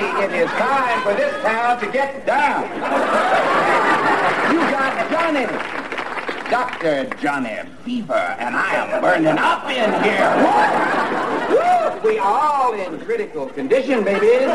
it is time for this town to get down. You got Johnny, Dr. Johnny Fever, and I am burning up in here. We all in critical condition, babies.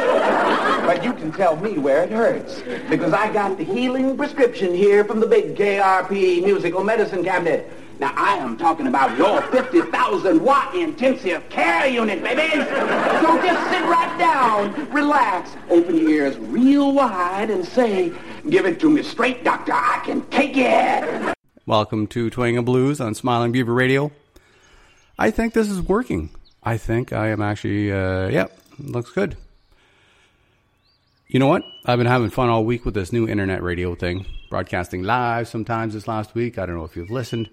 But you can tell me where it hurts, because I got the healing prescription here from the big KRP musical medicine cabinet. Now, I am talking about your 50,000 watt intensive care unit, babies. So just sit right down, relax, open your ears real wide, and say, give it to me straight, doctor. I can take it. Welcome to Twang and Blues on Smiling Beaver Radio. I think this is working. I think I am actually, uh, yeah, looks good. You know what? I've been having fun all week with this new internet radio thing, broadcasting live sometimes this last week. I don't know if you've listened.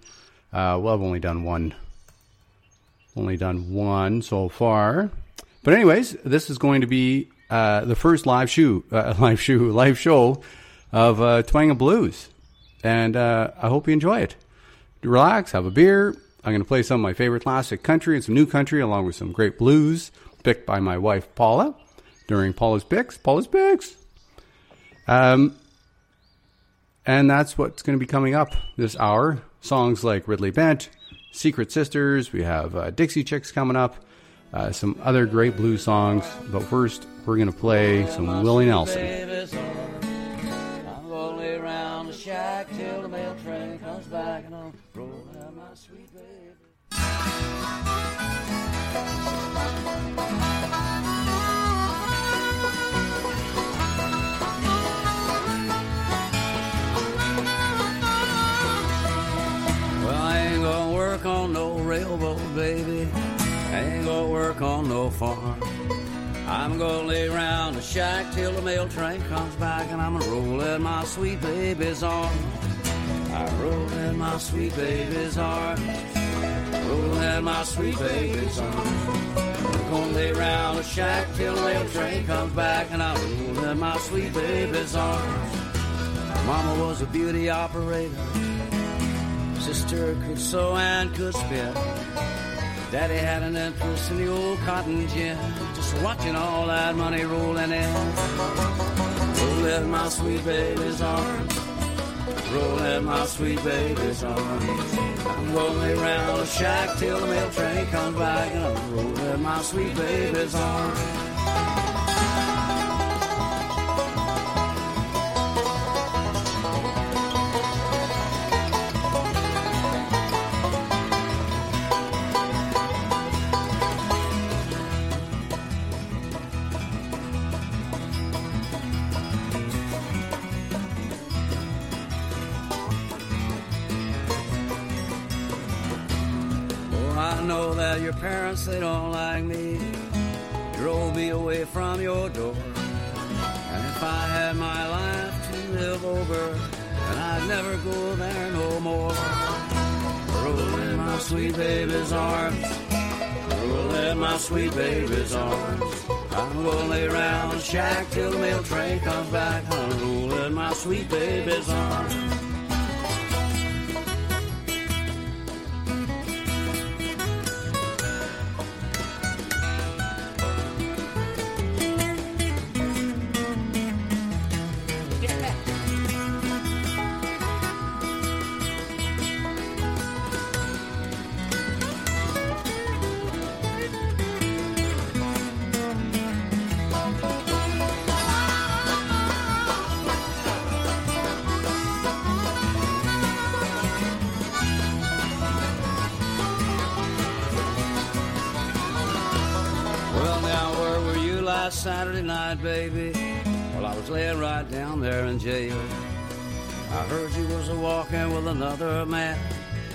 Uh, well, I've only done one. Only done one so far. But anyways, this is going to be uh, the first live show, uh, live show, live show of uh, Twang and Blues, and uh, I hope you enjoy it. Relax, have a beer. I'm going to play some of my favorite classic country and some new country, along with some great blues picked by my wife Paula during Paula's picks. Paula's picks. Um, and that's what's going to be coming up this hour songs like Ridley Bent, Secret Sisters. We have uh, Dixie Chicks coming up, uh, some other great blues songs. But first, we're going to play some Willie Nelson. Farm. I'm gonna lay around the shack till the mail train comes back and I'm gonna roll in my sweet baby's arms. I roll in my sweet baby's arms. Roll in my sweet baby's arms. I'm gonna lay around the shack till the mail train comes back and I'm roll in my sweet baby's arms. Mama was a beauty operator. Sister could sew and could spin. Daddy had an interest in the old cotton gin, just watching all that money rolling in. Roll in my sweet baby's arms, roll in my sweet baby's arms. I'm rolling around the shack till the mail train comes back, and I'm rolling my sweet baby's arms. Parents, they don't like me. Drove me away from your door. And if I had my life to live over, then I'd never go there no more. Roll in my sweet baby's arms. Roll in my sweet baby's arms. I'm gonna lay the shack till the mail train comes back. I'm roll in my sweet baby's arms. Saturday night, baby? Well, I was laying right down there in jail. I heard you was a walking with another man.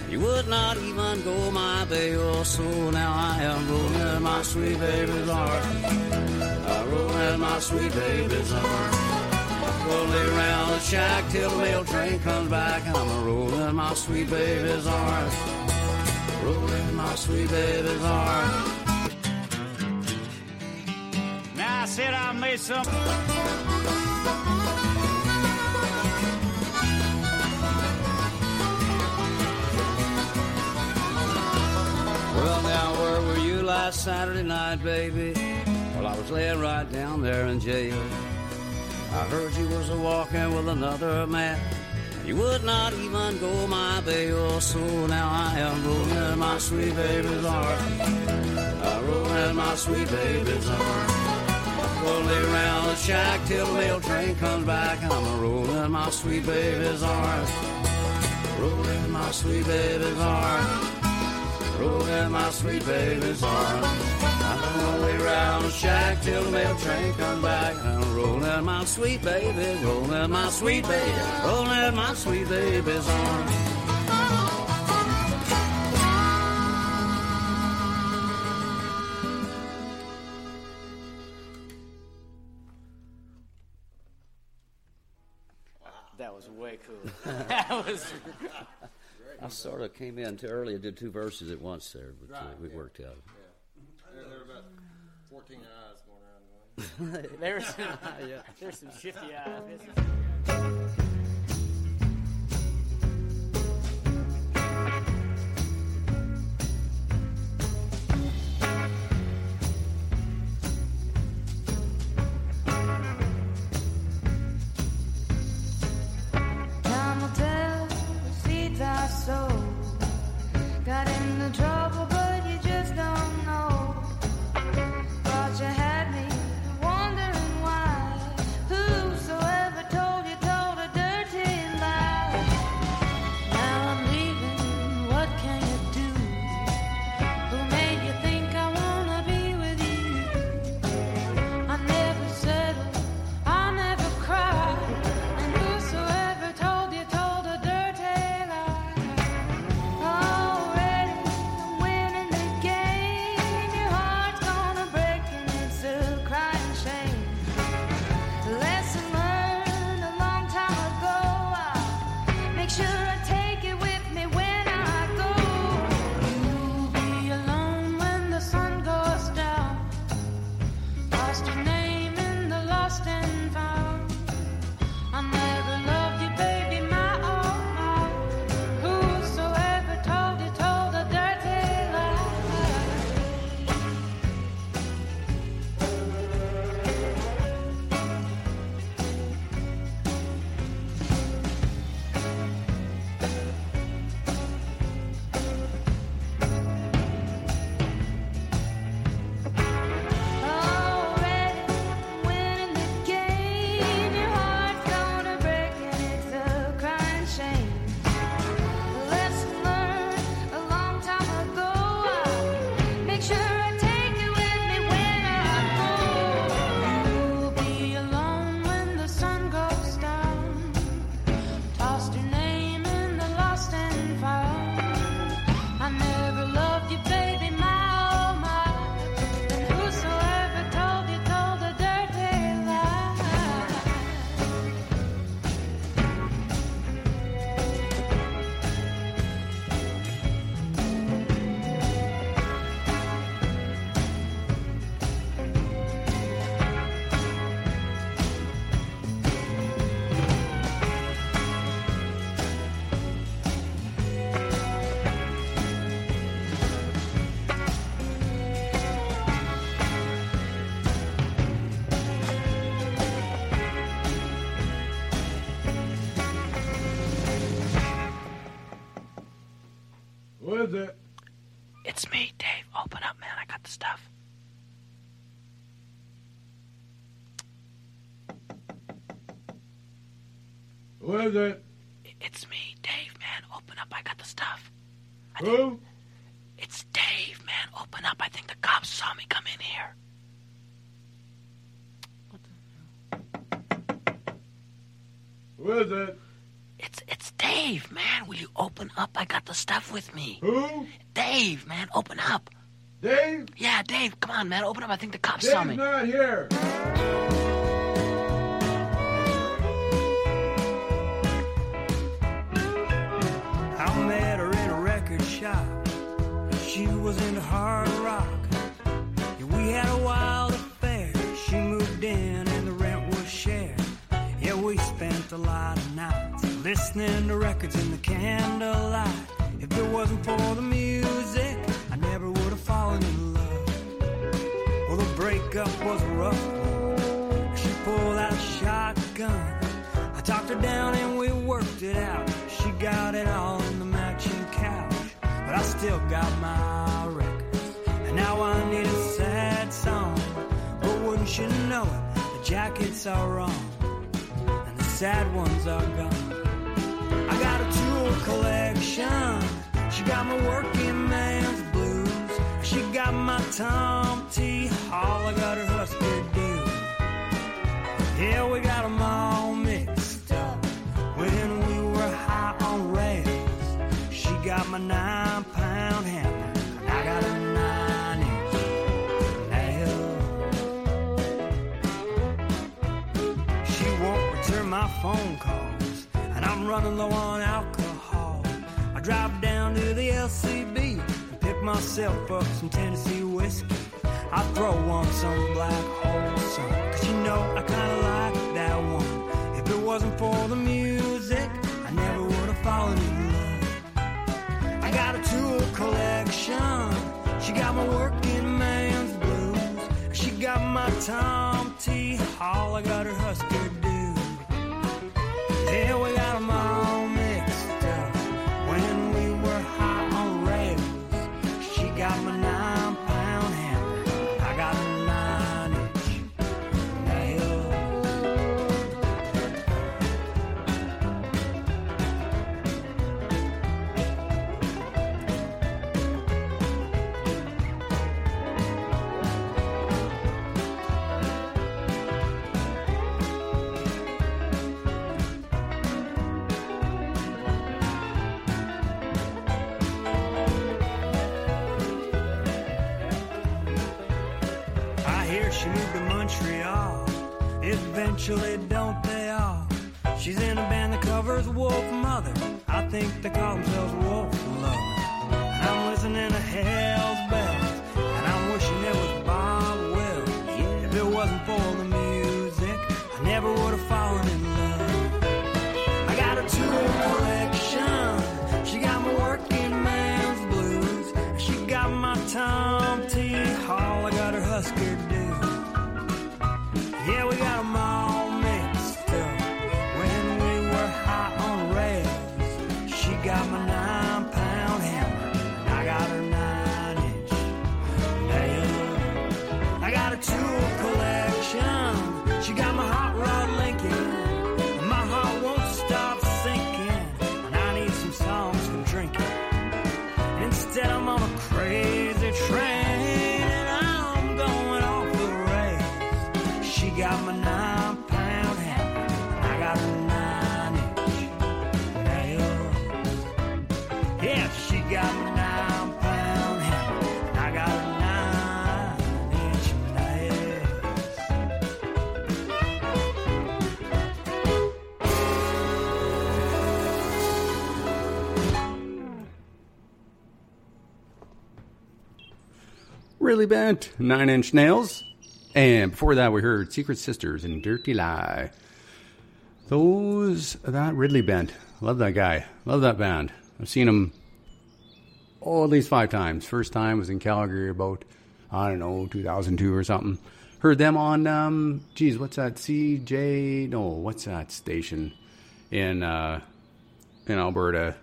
You would not even go my bail, so now I am rolling in my sweet baby's arms. I roll in my sweet baby's. We'll lay around the shack till the mail train comes back, and I'm rolling in my sweet baby's arms. Rolling in my sweet baby's arms. I made some. Well, now where were you last Saturday night, baby? Well, I was laying right down there in jail. I heard you was walking with another man. You would not even go my bail, so now I am rolling in my sweet baby's arms. I'm rolling in my sweet baby's arms. Gonna lay around the shack till the mail train comes back, I'm rolling in my sweet baby's arms. Rolling in my sweet baby's arms. Rolling my sweet baby's arms. I'm gonna lay around the shack till the mail train comes back. I'm rolling my sweet baby, rolling my sweet baby, rolling my sweet baby's arms. That was. I sort of came in too early and did two verses at once there, but uh, we worked out. There, there were about 14 eyes going around. Going. There's some, there's some shifty eyes. Sowed. Got into trouble, Who is it? It's me, Dave, man. Open up. I got the stuff. I Who? It's Dave, man. Open up. I think the cops saw me come in here. What the hell? Who is it? It's it's Dave, man. Will you open up? I got the stuff with me. Who? Dave, man. Open up. Dave? Yeah, Dave. Come on, man. Open up. I think the cops saw me. Dave's me. not here. Shop. She was into hard rock. Yeah, we had a wild affair. She moved in and the rent was shared. Yeah, we spent a lot of nights listening to records in the candlelight. If it wasn't for the music, I never would have fallen in love. Well, the breakup was rough. She pulled out a shotgun. I talked her down and we worked it out. She got it all in the but I still got my records. And now I need a sad song, but wouldn't you know it? The jackets are wrong, and the sad ones are gone. I got a tool collection. She got my working man's blues. She got my Tom T. Hall. I got her Husker Du. Yeah, we got 'em all mixed up. When we were high on rails, she got my nine I'm running low on alcohol. I drive down to the LCB and pick myself up some Tennessee whiskey. I throw on some black hole sun, cause you know I kinda like that one. If it wasn't for the music, I never would have fallen in love. I got a tool collection. She got my working man's blues. She got my Tom T. Hall. I got her Husker Ridley Bent, Nine Inch Nails. And before that, we heard Secret Sisters and Dirty Lie. Those, that Ridley Bent. Love that guy. Love that band. I've seen him, oh, at least five times. First time was in Calgary about, I don't know, 2002 or something. Heard them on, um, geez, what's that? CJ, no, what's that station in, uh, in Alberta?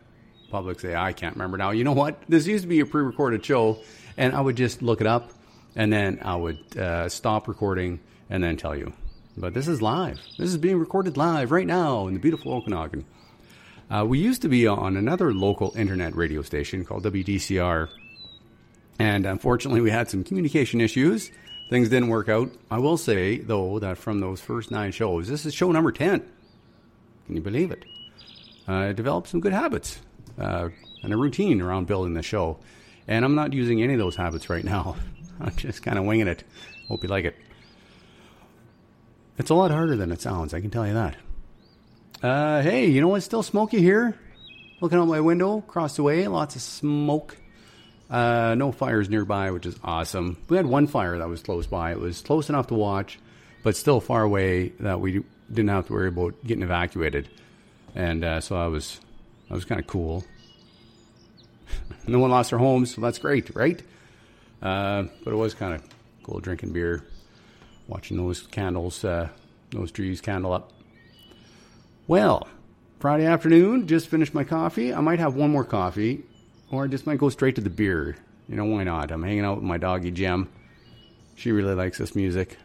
Public say, I can't remember now. You know what? This used to be a pre recorded show, and I would just look it up, and then I would uh, stop recording and then tell you. But this is live. This is being recorded live right now in the beautiful Okanagan. Uh, we used to be on another local internet radio station called WDCR, and unfortunately, we had some communication issues. Things didn't work out. I will say, though, that from those first nine shows, this is show number 10. Can you believe it? Uh, I developed some good habits uh, and a routine around building the show. And I'm not using any of those habits right now. I'm just kind of winging it. Hope you like it. It's a lot harder than it sounds, I can tell you that. Uh, hey, you know what's still smoky here? Looking out my window, across the way, lots of smoke. Uh, no fires nearby, which is awesome. We had one fire that was close by. It was close enough to watch, but still far away that we didn't have to worry about getting evacuated. And uh, so I was, I was kind of cool no one lost their homes, so that's great, right? Uh, but it was kind of cool drinking beer, watching those candles, uh, those trees candle up. Well, Friday afternoon, just finished my coffee. I might have one more coffee, or I just might go straight to the beer. You know, why not? I'm hanging out with my doggy Jim. She really likes this music.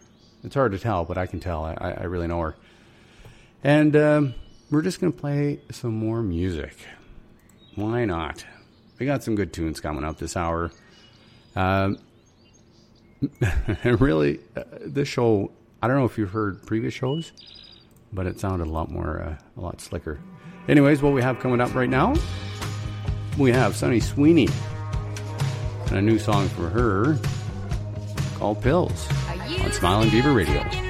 It's hard to tell, but I can tell. I, I really know her. And um, we're just going to play some more music. Why not? we got some good tunes coming up this hour. Um, really, uh, this show, I don't know if you've heard previous shows, but it sounded a lot more, uh, a lot slicker. Anyways, what we have coming up right now, we have Sunny Sweeney and a new song for her called Pills on Smiling Beaver Radio.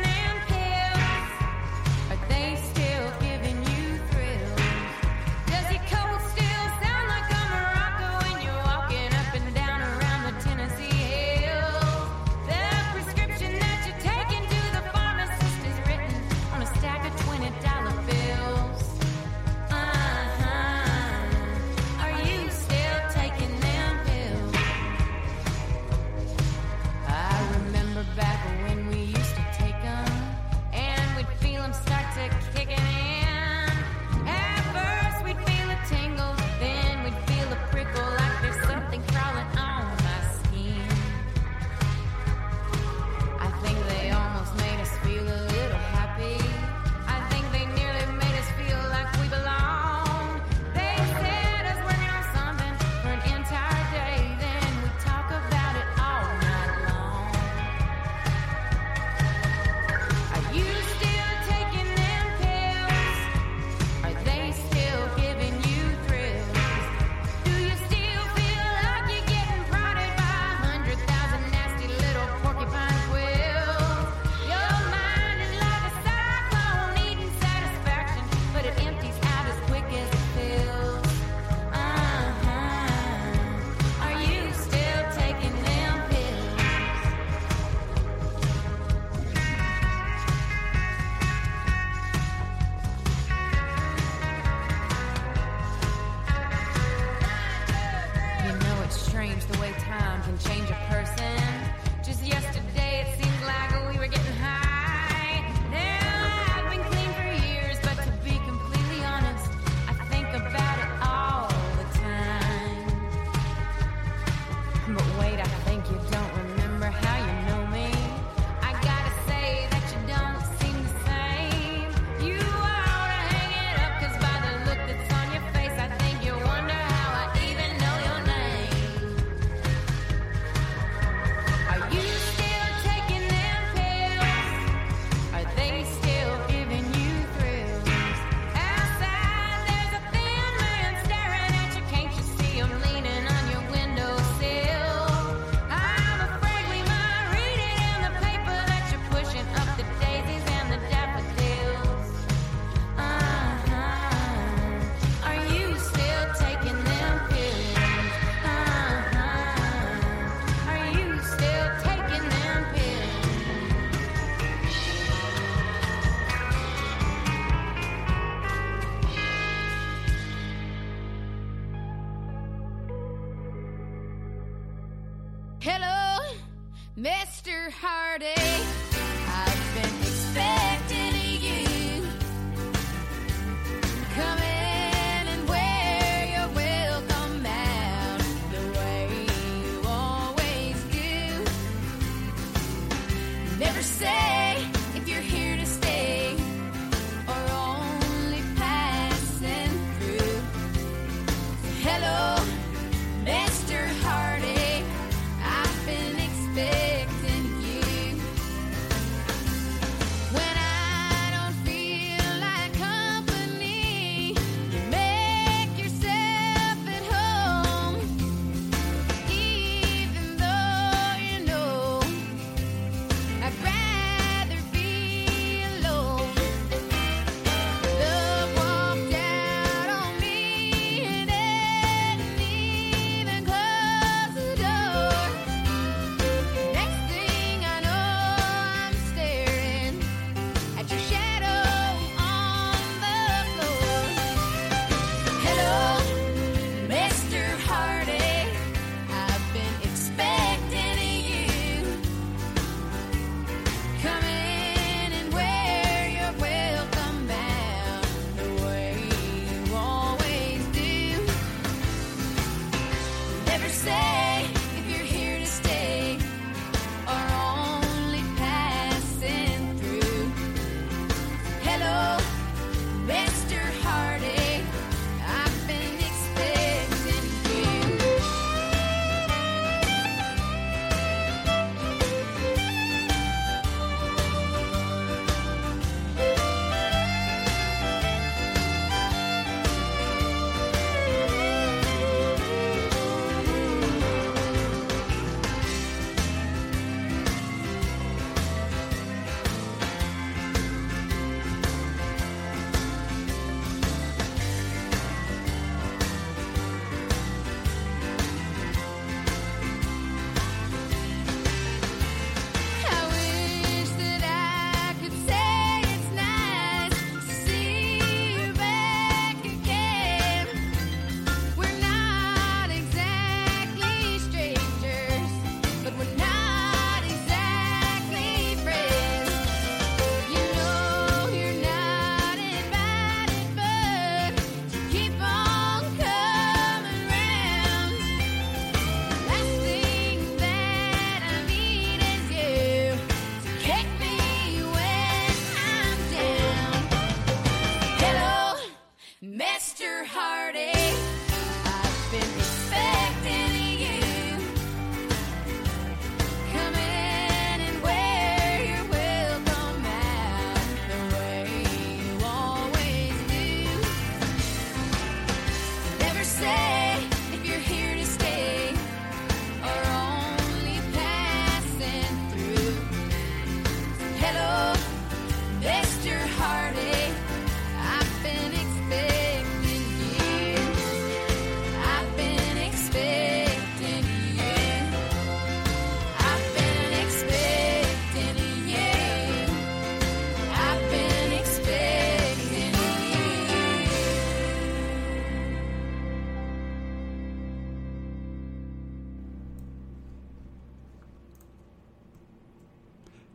Mr. Hardy.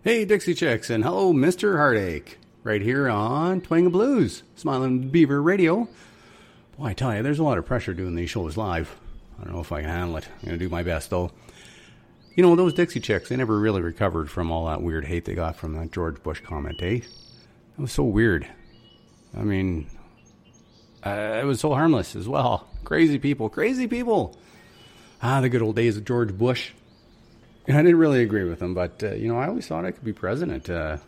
Hey, Dixie Chicks, and hello, Mr. Heartache, right here on Twang of Blues, Smiling Beaver Radio. Boy, I tell you, there's a lot of pressure doing these shows live. I don't know if I can handle it. I'm going to do my best, though. You know, those Dixie Chicks, they never really recovered from all that weird hate they got from that George Bush comment, eh? It was so weird. I mean, uh, it was so harmless as well. Crazy people, crazy people. Ah, the good old days of George Bush. I didn't really agree with him, but, uh, you know, I always thought I could be president uh,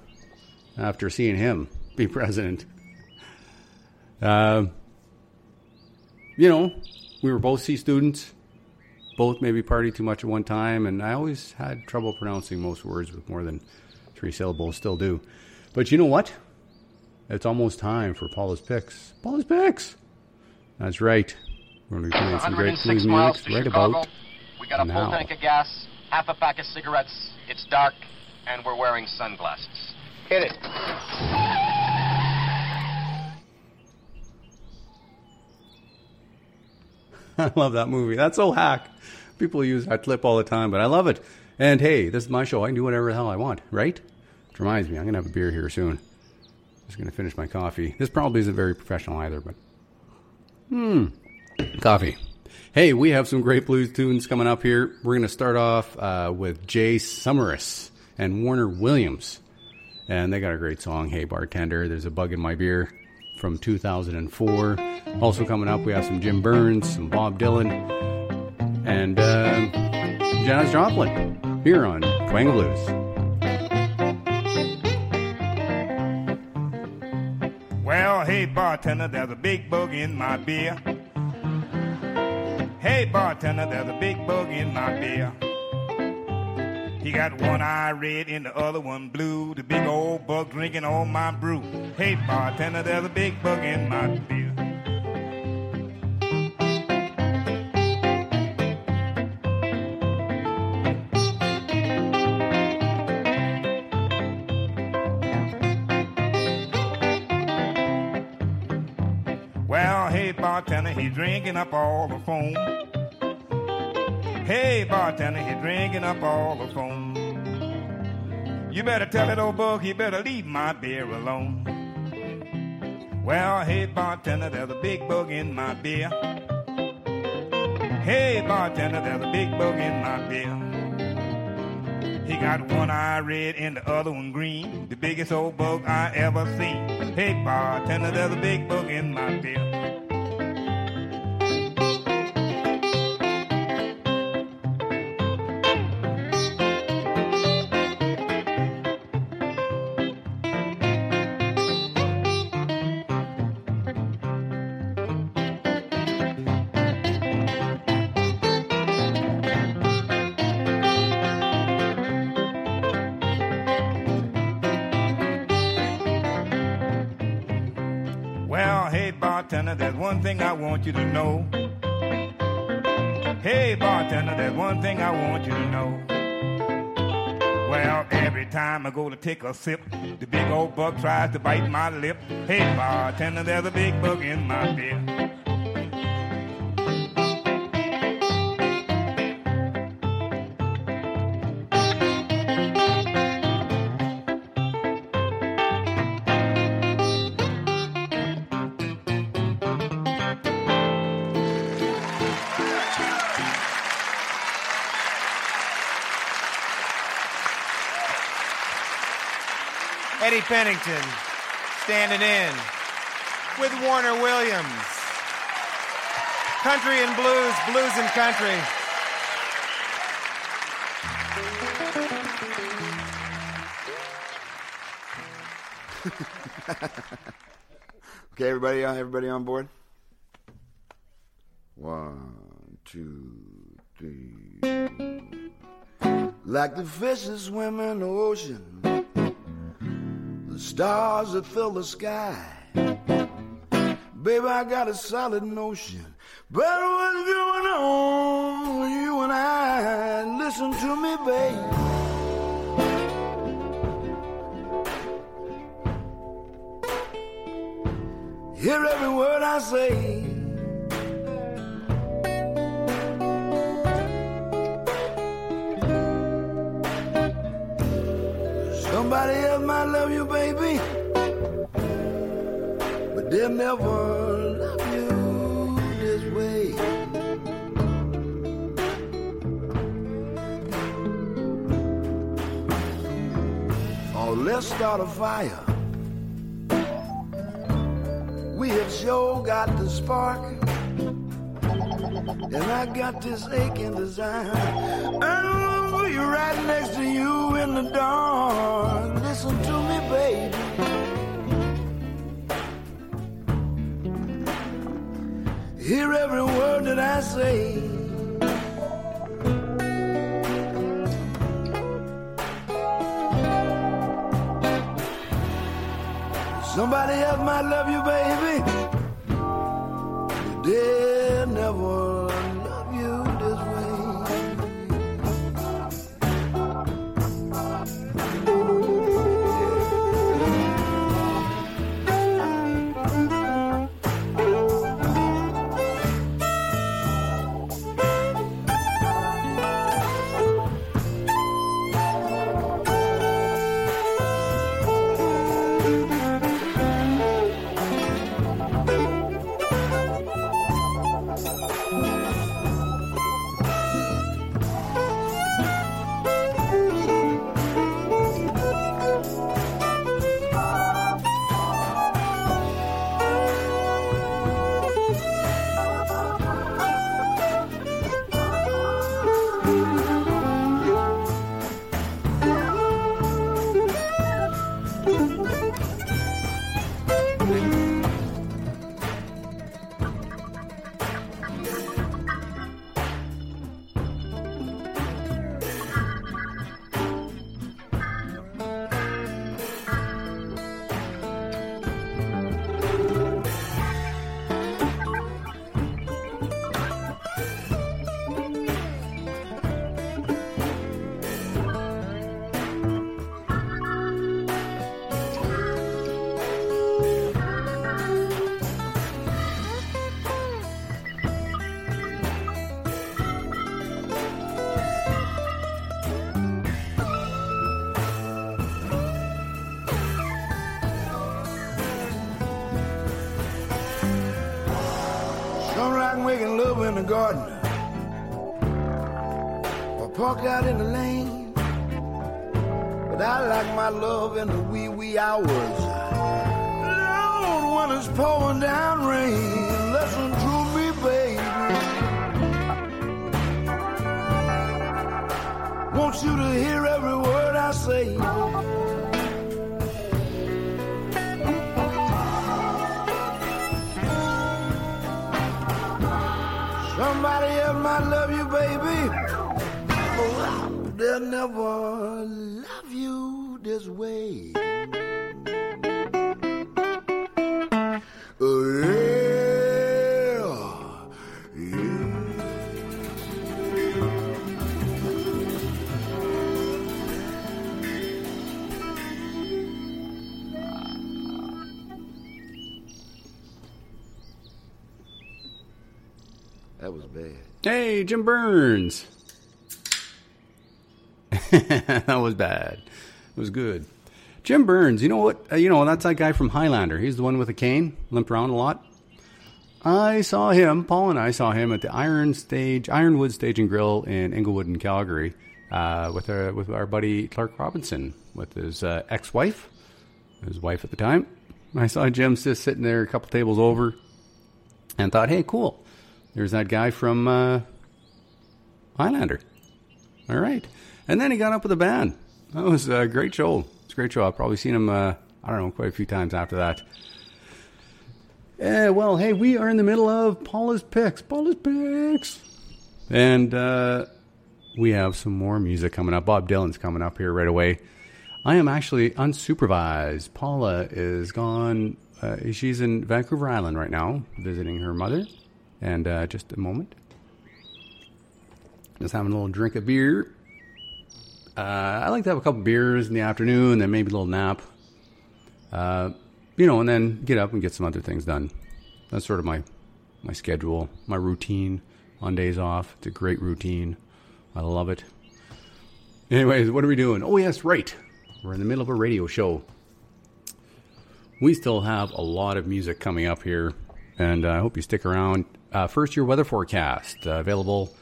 after seeing him be president. Uh, you know, we were both C students, both maybe party too much at one time, and I always had trouble pronouncing most words with more than three syllables, still do. But you know what? It's almost time for Paula's Picks. Paula's Picks! That's right. We're going to be playing some great 106 blues music right Chicago. about We got a now. full tank of gas, half a pack of cigarettes. It's dark, and we're wearing sunglasses. Hit it. I love that movie. That's so hack. People use that clip all the time, but I love it. And hey, this is my show. I can do whatever the hell I want, right? Which reminds me, I'm going to have a beer here soon. Just going to finish my coffee. This probably isn't very professional either, but. Hmm. Coffee. Hey, we have some great blues tunes coming up here. We're going to start off uh, with Jay Summerour and Warner Williams. And they got a great song, Hey Bartender. There's a bug in my beer from 2004. Also coming up, we have some Jim Burns, some Bob Dylan, and uh, Janis Joplin here on Twang Blues. Well, hey bartender, there's a big bug in my beer. Hey bartender, there's a big bug in my beer. He got one eye red and the other one blue. The big old bug drinking all my brew. Hey bartender, there's a big bug in my beer. Drinking up all the foam. Hey bartender, he drinking up all the foam. You better tell that old bug he better leave my beer alone. Well, hey bartender, there's a big bug in my beer. Hey bartender, there's a big bug in my beer. He got one eye red and the other one green. The biggest old bug I ever seen. Hey bartender, there's a big bug in my beer. Want you to know. Hey bartender, there's one thing I want you to know. Well, every time I go to take a sip, the big old bug tries to bite my lip. Hey bartender, there's a big bug in my beer. Eddie Pennington standing in with Warner Williams. Country and blues, blues and country. okay, everybody, uh, everybody on board. One, two, three. Like the fishes swim in the ocean, the stars that fill the sky. Baby, I got a solid notion. But what's going on you and I? Listen to me, babe. Hear every word I say. Somebody else might love you, baby, but they'll never love you this way. Oh, let's start a fire. We have sure got the spark. And I got this aching desire. Right next to you in the dark. Listen to me, baby. Hear every word that I say. Somebody else might love you, baby. But making love in the garden or parked out in the lane. But I like my love in the wee wee hours. Lord, when it's pouring down rain, listen to me, baby. Want you to hear every word I say. Never love you this way. Oh, yeah. That was bad. Hey, Jim Byrnes. that was bad. It was good. Jim Byrnes, you know what? Uh, you know, that's that guy from Highlander. He's the one with the cane, limped around a lot. I saw him, Paul and I saw him at the Iron Stage, Ironwood Stage and Grill in Inglewood and Calgary uh, with, our, with our buddy Clark Robinson, with his uh, ex wife, his wife at the time. I saw Jim just sitting there a couple tables over and thought, hey, cool. There's that guy from uh, Highlander. All right. And then he got up with a band. That was a great show. It's a great show. I've probably seen him, uh, I don't know, quite a few times after that. Yeah, well, hey, we are in the middle of Paula's Picks. Paula's Picks. And uh, we have some more music coming up. Bob Dylan's coming up here right away. I am actually unsupervised. Paula is gone. Uh, she's in Vancouver Island right now, visiting her mother. And uh, just a moment. Just having a little drink of beer. Uh, I like to have a couple beers in the afternoon, then maybe a little nap. Uh, you know, and then get up and get some other things done. That's sort of my my schedule, my routine on days off. It's a great routine. I love it. Anyways, what are we doing? Oh yes, right, We're in the middle of a radio show. We still have a lot of music coming up here, and uh, I hope you stick around. Uh, first, your weather forecast uh, available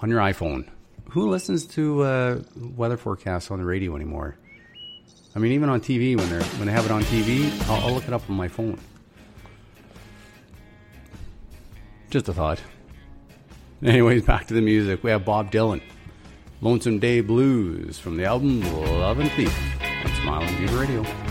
on your iPhone. Who listens to uh, weather forecasts on the radio anymore? I mean, even on TV when they're when they have it on TV, I'll, I'll look it up on my phone. Just a thought. Anyways, back to the music. We have Bob Dylan, "Lonesome Day Blues" from the album "Love and Theft" on Smiling Beaver Radio.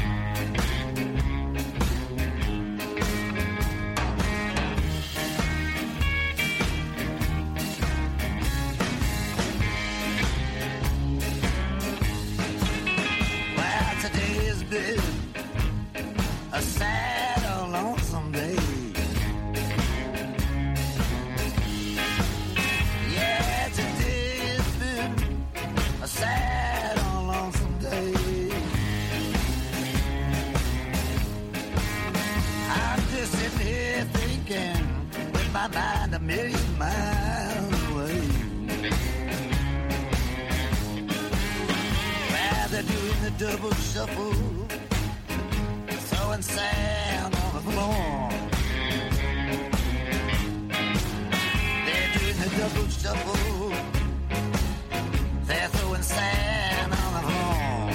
Throwing sand on the floor. They're doing the double shuffle, they're throwing sand on the floor.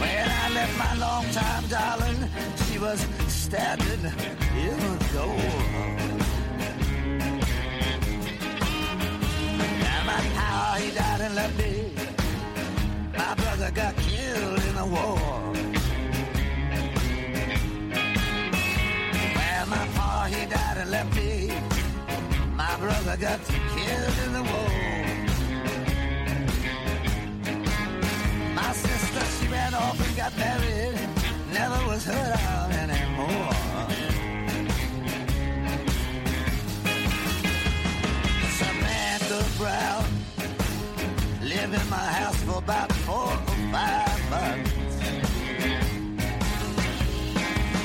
When I left my longtime darling, she was standing in the door. And my power, he died and left me. My brother got killed the war. Well, my pa, he died and left me. My brother got killed in the war. My sister, she ran off and got married. Never was heard of anymore. Samantha Brown lived in my house for about four or five months.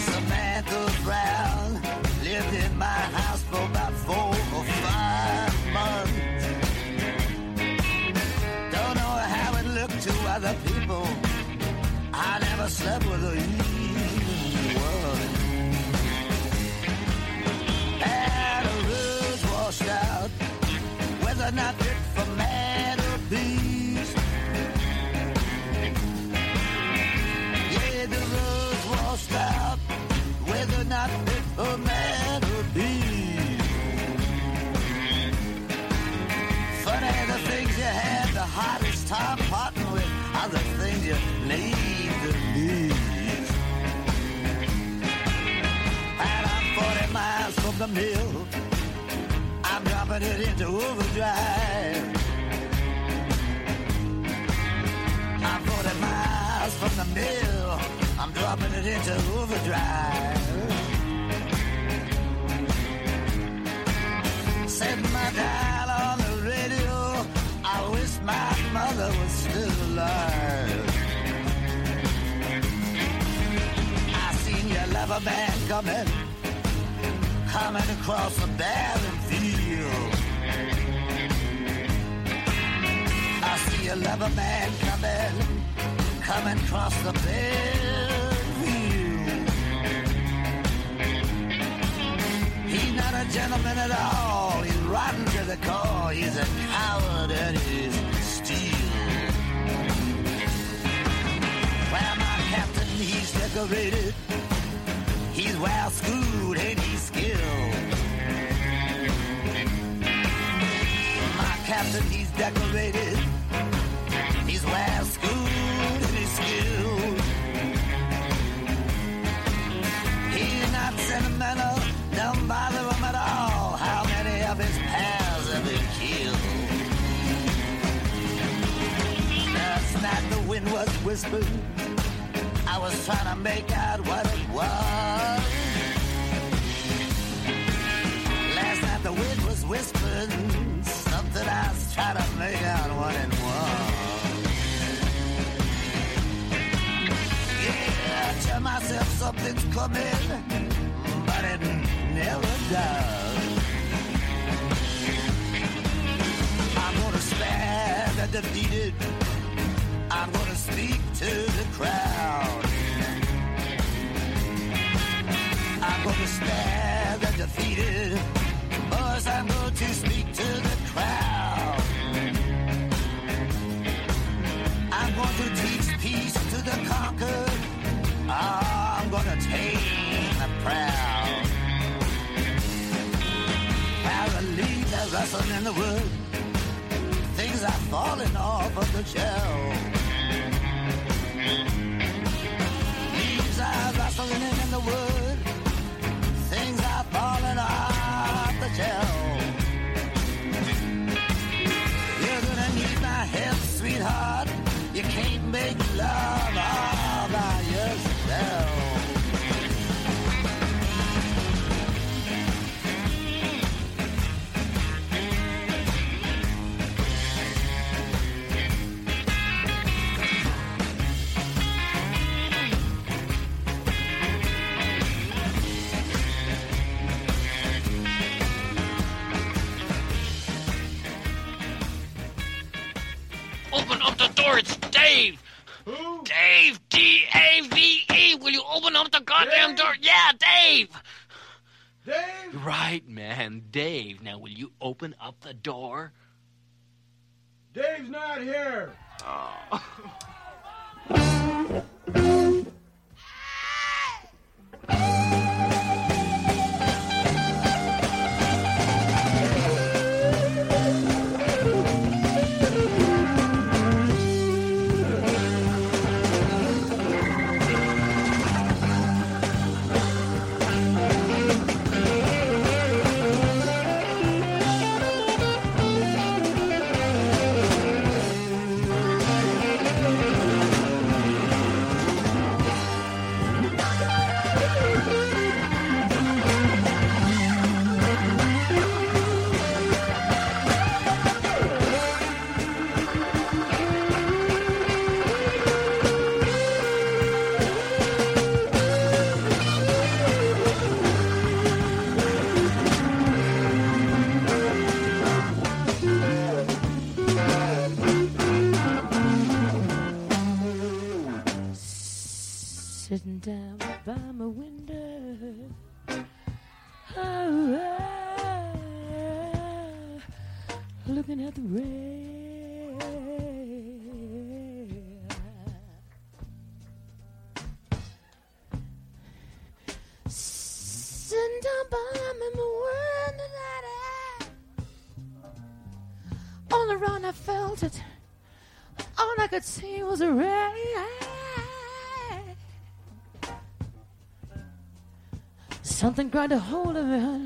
Samantha Brown lived in my house for about four or five months. Don't know how it looked to other people. I never slept with her even once. Had her roots washed out, whether or not time parting with, other things you need the least. And I'm 40 miles from the mill. I'm dropping it into overdrive. I'm 40 miles from the mill. I'm dropping it into overdrive. Set my dial I seen your man coming, coming across the barren field. I see lover man coming, coming across the barren field. He's not a gentleman at all. He's rotten to the core. He's a coward and he's steel. He's decorated. He's well schooled and he's skilled. My captain, he's decorated. He's well schooled and he's skilled. He's not sentimental, don't bother him at all. How many of his pals have been killed? Last night the wind was whispering. Was trying to make out what it was. Last night the wind was whispering something I was trying to make out what it was. Yeah, I tell myself something's coming, but it never does. I'm gonna stand the defeated. I'm gonna speak to the crowd. I'm going to speak to the crowd. I'm going to teach peace to the conquered. I'm gonna tame the proud. In the. Things are falling off of the shelf. Make love Will you open up the goddamn Dave? door? Yeah, Dave. Dave? Right, man. Dave. Now, will you open up the door? Dave's not here. Oh. Sitting Something grabbed a hold of it.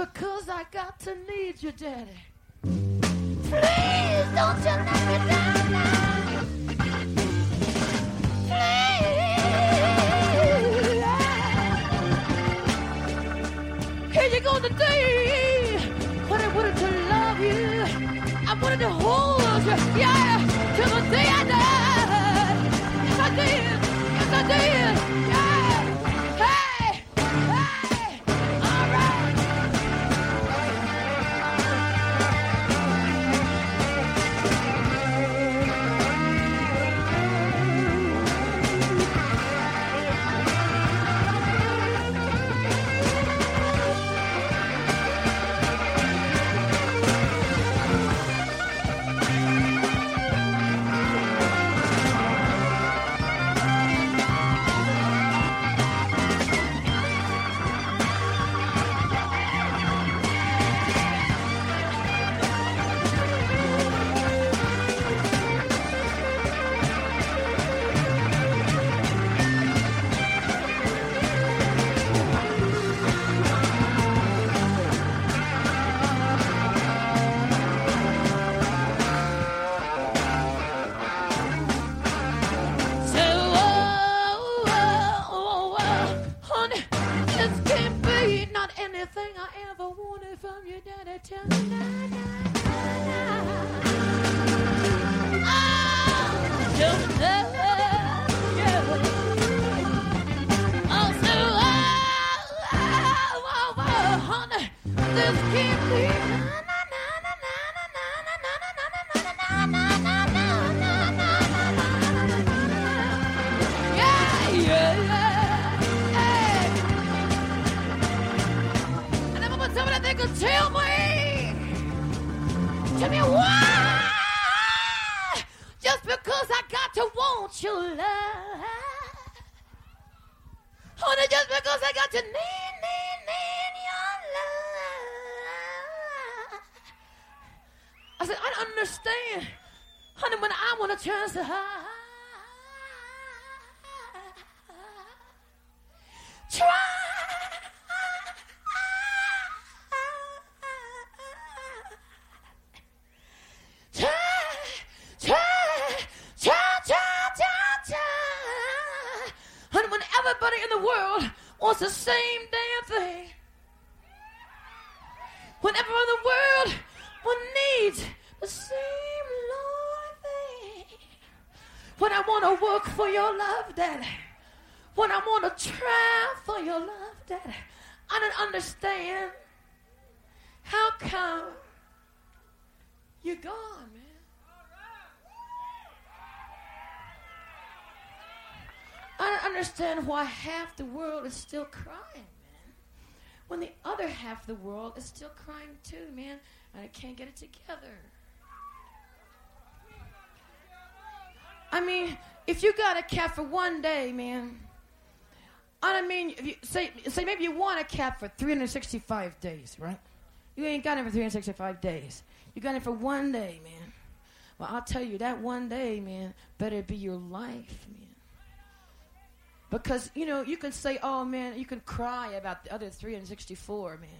Because I got to need you, Daddy. Please don't you let me down now. Please. Here you go today. But I wanted to love you. I wanted to hold you, yeah, till the day I die. Yes, I did. Yes, I did. Try, try. Honey, when everybody in the world wants the same damn thing. When everyone in the world will needs the same thing. When I want to work for your love, Daddy. When I want to try for your love, Daddy. I don't understand. How come you're gone, man? I don't understand why half the world is still crying, man. When the other half of the world is still crying too, man. And I can't get it together. I mean, if you got a cat for one day, man. I don't mean, if you, say say maybe you want a cat for 365 days, right? You ain't got it for 365 days. You got it for one day, man. Well, I'll tell you that one day, man, better be your life, man. Because, you know, you can say, oh, man, you can cry about the other 364, man.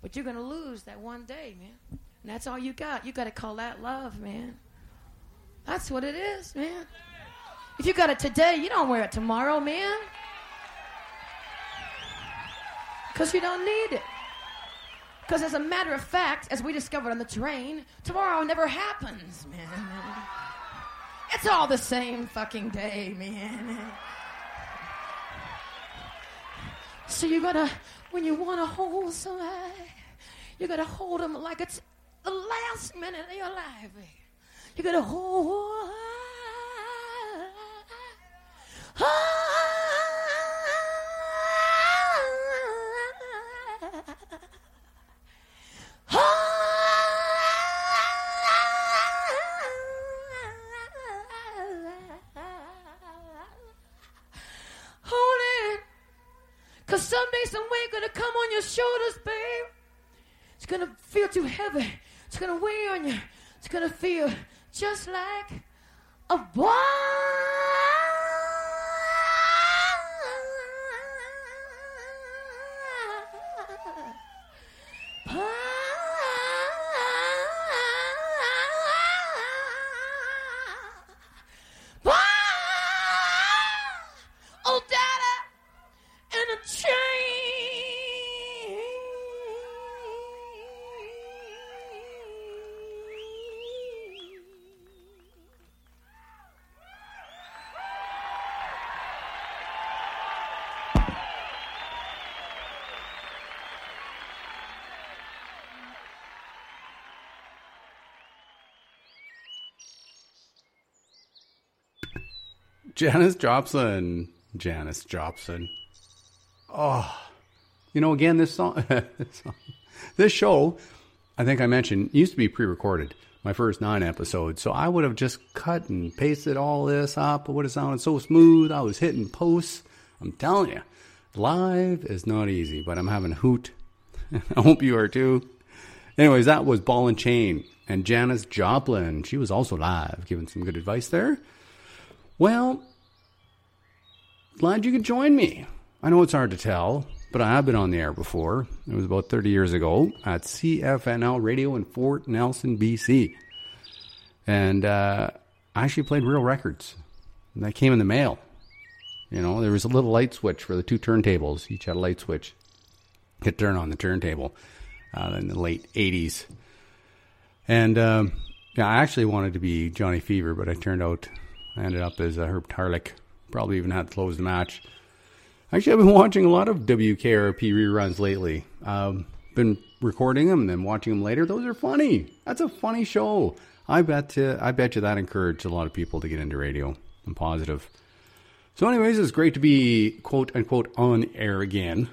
But you're going to lose that one day, man. And that's all you got. You got to call that love, man. That's what it is, man. If you got it today, you don't wear it tomorrow, man. Because you don't need it. Because as a matter of fact, as we discovered on the train, tomorrow never happens, man. It's all the same fucking day, man. So you gotta, when you wanna hold somebody, you gotta hold them like it's the last minute of your life. You hold. Hold it. Cause someday, some way, gonna come on your shoulders, babe. It's gonna feel too heavy. It's gonna weigh on you. It's gonna feel just like a boy. Janis Joplin. Janis Joplin. Oh, you know, again, this song, this, song, this show, I think I mentioned, used to be pre recorded, my first nine episodes. So I would have just cut and pasted all this up. It would have sounded so smooth. I was hitting posts. I'm telling you, live is not easy, but I'm having a hoot. I hope you are too. Anyways, that was Ball and Chain and Janis Joplin. She was also live, giving some good advice there. Well, glad you could join me. I know it's hard to tell, but I have been on the air before. It was about 30 years ago at CFNL Radio in Fort Nelson, BC. And uh, I actually played real records. And that came in the mail. You know, there was a little light switch for the two turntables. Each had a light switch. Could turn on the turntable uh, in the late 80s. And um, yeah, I actually wanted to be Johnny Fever, but I turned out, ended up as uh, Herb Tarlek. Probably even had to close the match. Actually, I've been watching a lot of WKRP reruns lately. Um, been recording them and then watching them later. Those are funny. That's a funny show. I bet I bet you that encouraged a lot of people to get into radio. I'm positive. So, anyways, it's great to be quote unquote on air again.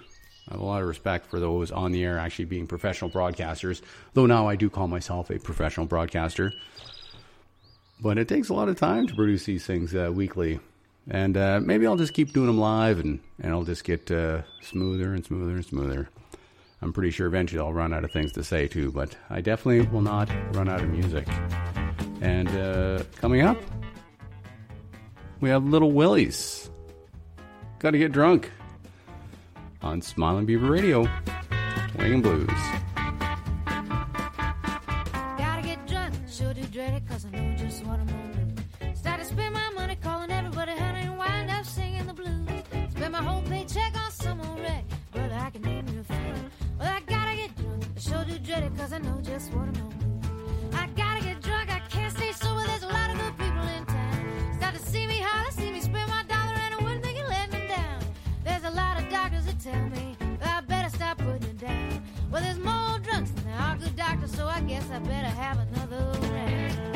I have a lot of respect for those on the air actually being professional broadcasters, though now I do call myself a professional broadcaster. But it takes a lot of time to produce these things uh, weekly. And uh, maybe I'll just keep doing them live, and, and I'll just get uh, smoother and smoother and smoother. I'm pretty sure eventually I'll run out of things to say too, but I definitely will not run out of music. And uh, coming up, we have Little Willies. Got to get drunk on Smiling Beaver Radio, Swinging Blues. Gotta get drunk, sure do dread it, cause I know just what I'm gonna spend my money calling everybody honey and wind up singing the blues. Spend my whole paycheck on some old wreck, brother, I can name you a few. Well, I gotta get drunk, I sure do dread it, cause I know just what I'm gonna. I gotta get drunk, I can't stay sober, there's a lot of good people in town. Start to see me holler, see me spend my dollar, and I wouldn't think of letting them down. There's a lot of doctors that tell me that I better stop putting it down. Well, there's more drunks than there are good doctors, so I guess I better have another round.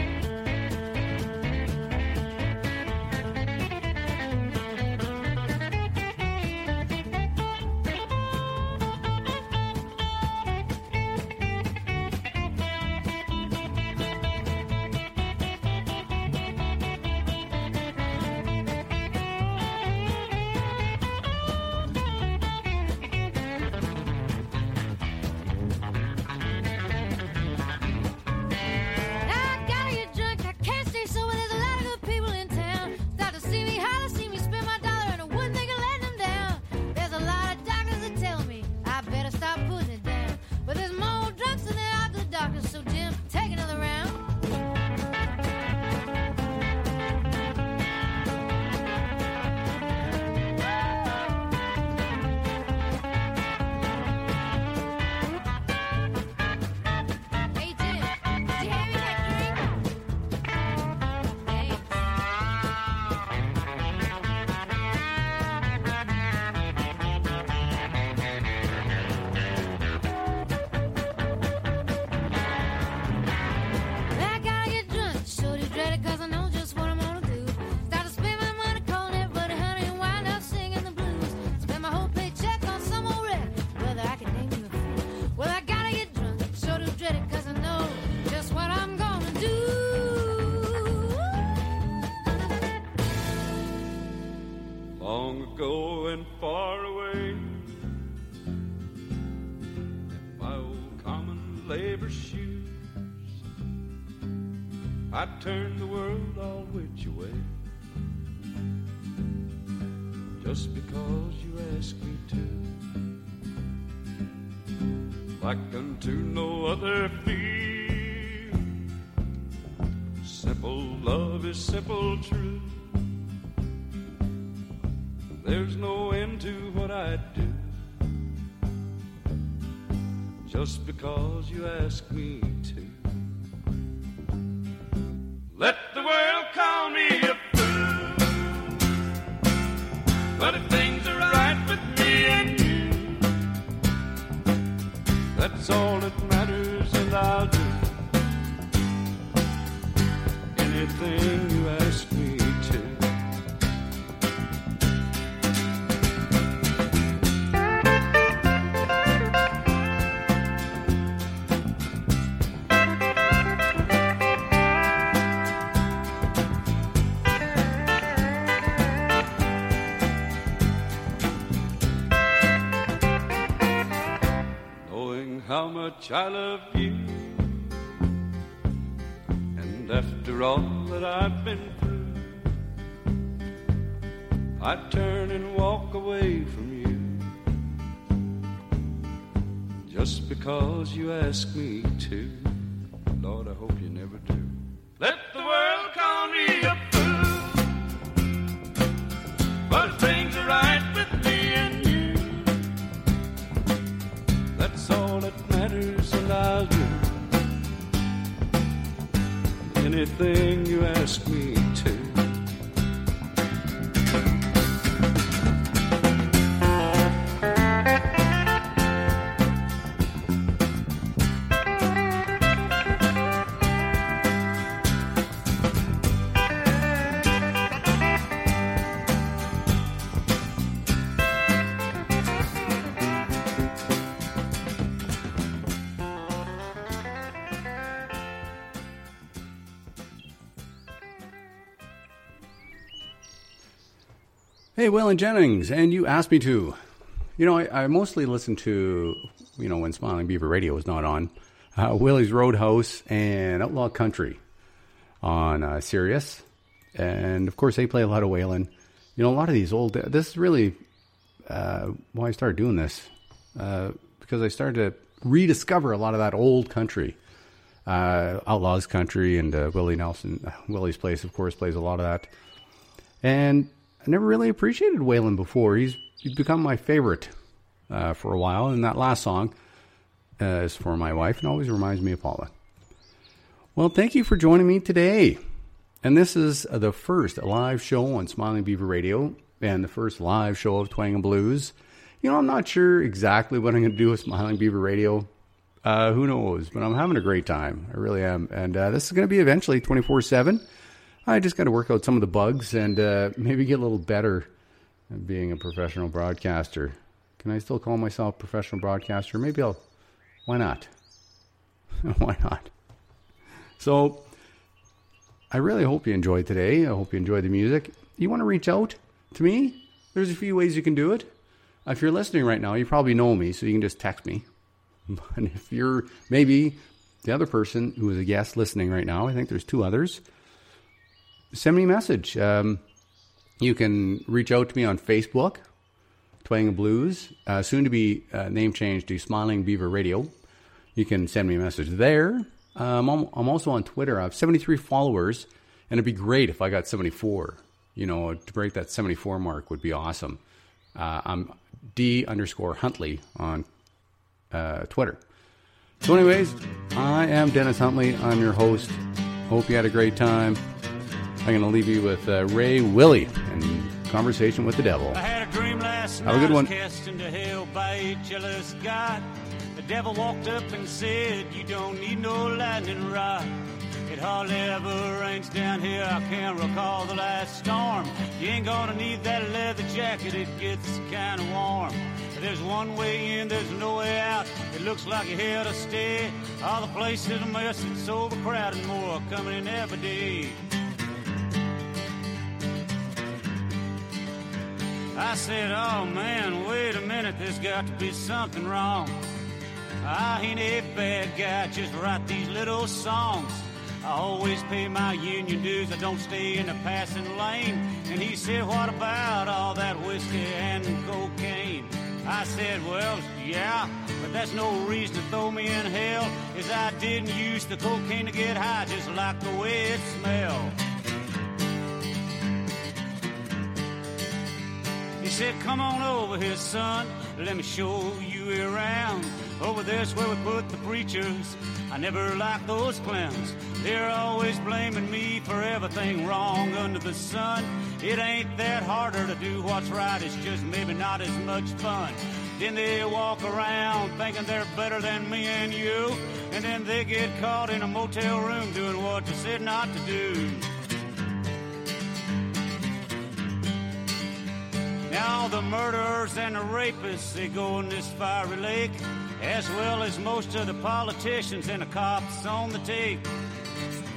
Far away. In my old common labor shoes, I turned the world all which way. Just because you asked me to. Like unto no other Just because you ask me to. Much I love you. And after all that I've been through, I'd turn and walk away from you. Just because you ask me to. Lord, I hope you never do. Let the world call me a I'll do anything you ask me to. Hey, Waylon Jennings, and you asked me to. You know, I, I mostly listen to, you know, when Smiling Beaver Radio was not on, uh, Willie's Roadhouse and Outlaw Country on uh, Sirius. And of course, they play a lot of Waylon. You know, a lot of these old, this is really uh, why I started doing this. Uh, because I started to rediscover a lot of that old country. Uh, Outlaws Country and uh, Willie Nelson, Willie's Place, of course, plays a lot of that. And I never really appreciated Waylon before. He's, he's become my favorite uh, for a while. And that last song uh, is for my wife and always reminds me of Paula. Well, thank you for joining me today. And this is uh, the first live show on Smiling Beaver Radio and the first live show of Twang and Blues. You know, I'm not sure exactly what I'm going to do with Smiling Beaver Radio. Uh, who knows? But I'm having a great time. I really am. And uh, this is going to be eventually 24 7. I just got to work out some of the bugs and uh, maybe get a little better at being a professional broadcaster. Can I still call myself a professional broadcaster? Maybe I'll. Why not? Why not? So, I really hope you enjoyed today. I hope you enjoyed the music. You want to reach out to me? There's a few ways you can do it. If you're listening right now, you probably know me, so you can just text me. But if you're maybe the other person who is a guest listening right now, I think there's two others, send me a message. Um, you can reach out to me on Facebook, Twang Blues, uh, soon to be uh, name changed to Smiling Beaver Radio. You can send me a message there. Um, I'm, I'm also on Twitter. I have 73 followers, and it'd be great if I got 74. You know, to break that 74 mark would be awesome. Uh, I'm D underscore Huntley on uh, Twitter. So, anyways, I am Dennis Huntley. I'm your host. Hope you had a great time. I'm going to leave you with uh, Ray Wylie and Conversation with the Devil. I had a dream last Have a good night, one. Cast into hell by a jealous God. The devil walked up and said, You don't need no lightning rod. It hardly ever rains down here. I can't recall the last storm. You ain't gonna need that leather jacket. It gets kind of warm. There's one way in, there's no way out. It looks like you're here to stay. All the places a mess, it's overcrowded. More coming in every day. I said, oh man, wait a minute, there's got to be something wrong. I ain't a bad guy, just write these little songs. I always pay my union dues, I don't stay in the passing lane. And he said, what about all that whiskey and cocaine? I said, well, yeah, but that's no reason to throw me in hell. Is I didn't use the cocaine to get high, just like the way it smelled. Said, Come on over here, son. Let me show you around. Over there's where we put the preachers. I never liked those clowns. They're always blaming me for everything wrong under the sun. It ain't that harder to do what's right, it's just maybe not as much fun. Then they walk around thinking they're better than me and you. And then they get caught in a motel room doing what they said not to do. Now the murderers and the rapists, they go in this fiery lake, as well as most of the politicians and the cops on the take.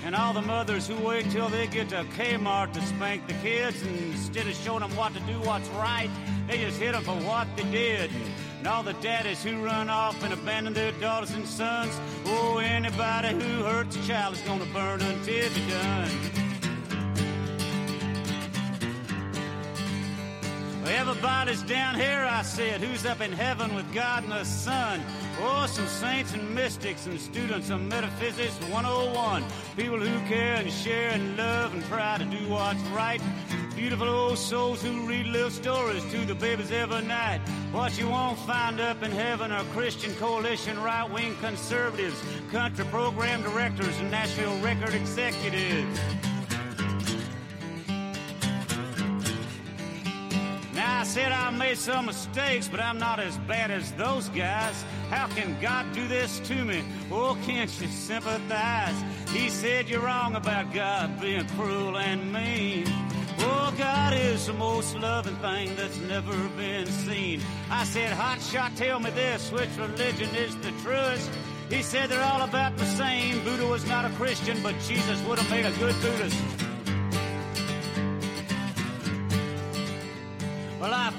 And all the mothers who wait till they get to Kmart to spank the kids, and instead of showing them what to do, what's right, they just hit them for what they did. And all the daddies who run off and abandon their daughters and sons, oh, anybody who hurts a child is gonna burn until they're done. Everybody's down here, I said. Who's up in heaven with God and the Son? Oh, some saints and mystics and students of Metaphysics 101. People who care and share and love and try to do what's right. Beautiful old souls who read little stories to the babies every night. What you won't find up in heaven are Christian coalition right wing conservatives, country program directors, and Nashville record executives. I said I made some mistakes, but I'm not as bad as those guys. How can God do this to me? Oh, can't you sympathize? He said you're wrong about God being cruel and mean. Oh, God is the most loving thing that's never been seen. I said, Hot shot, tell me this, which religion is the truest? He said they're all about the same. Buddha was not a Christian, but Jesus would have made a good Buddhist.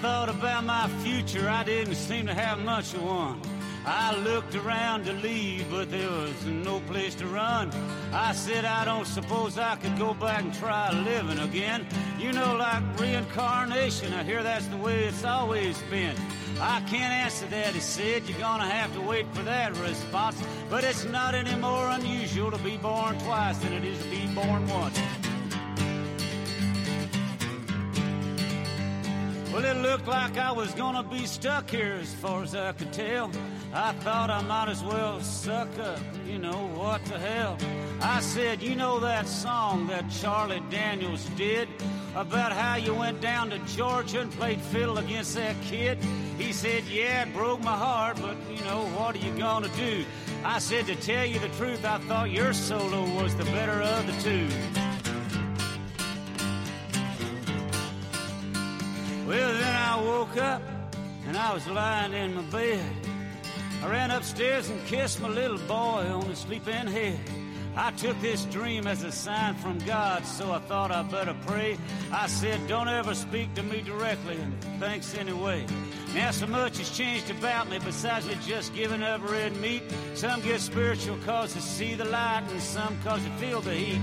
Thought about my future. I didn't seem to have much of one. I looked around to leave, but there was no place to run. I said, I don't suppose I could go back and try living again. You know, like reincarnation, I hear that's the way it's always been. I can't answer that, he said. You're gonna have to wait for that response. But it's not any more unusual to be born twice than it is to be born once. Well, it looked like I was gonna be stuck here as far as I could tell. I thought I might as well suck up, you know, what the hell. I said, you know that song that Charlie Daniels did about how you went down to Georgia and played fiddle against that kid? He said, yeah, it broke my heart, but you know, what are you gonna do? I said, to tell you the truth, I thought your solo was the better of the two. Well, then I woke up and I was lying in my bed. I ran upstairs and kissed my little boy on his sleeping head. I took this dream as a sign from God, so I thought I'd better pray. I said, Don't ever speak to me directly, and thanks anyway. Now, so much has changed about me besides me just giving up red meat. Some get spiritual cause they see the light, and some cause they feel the heat.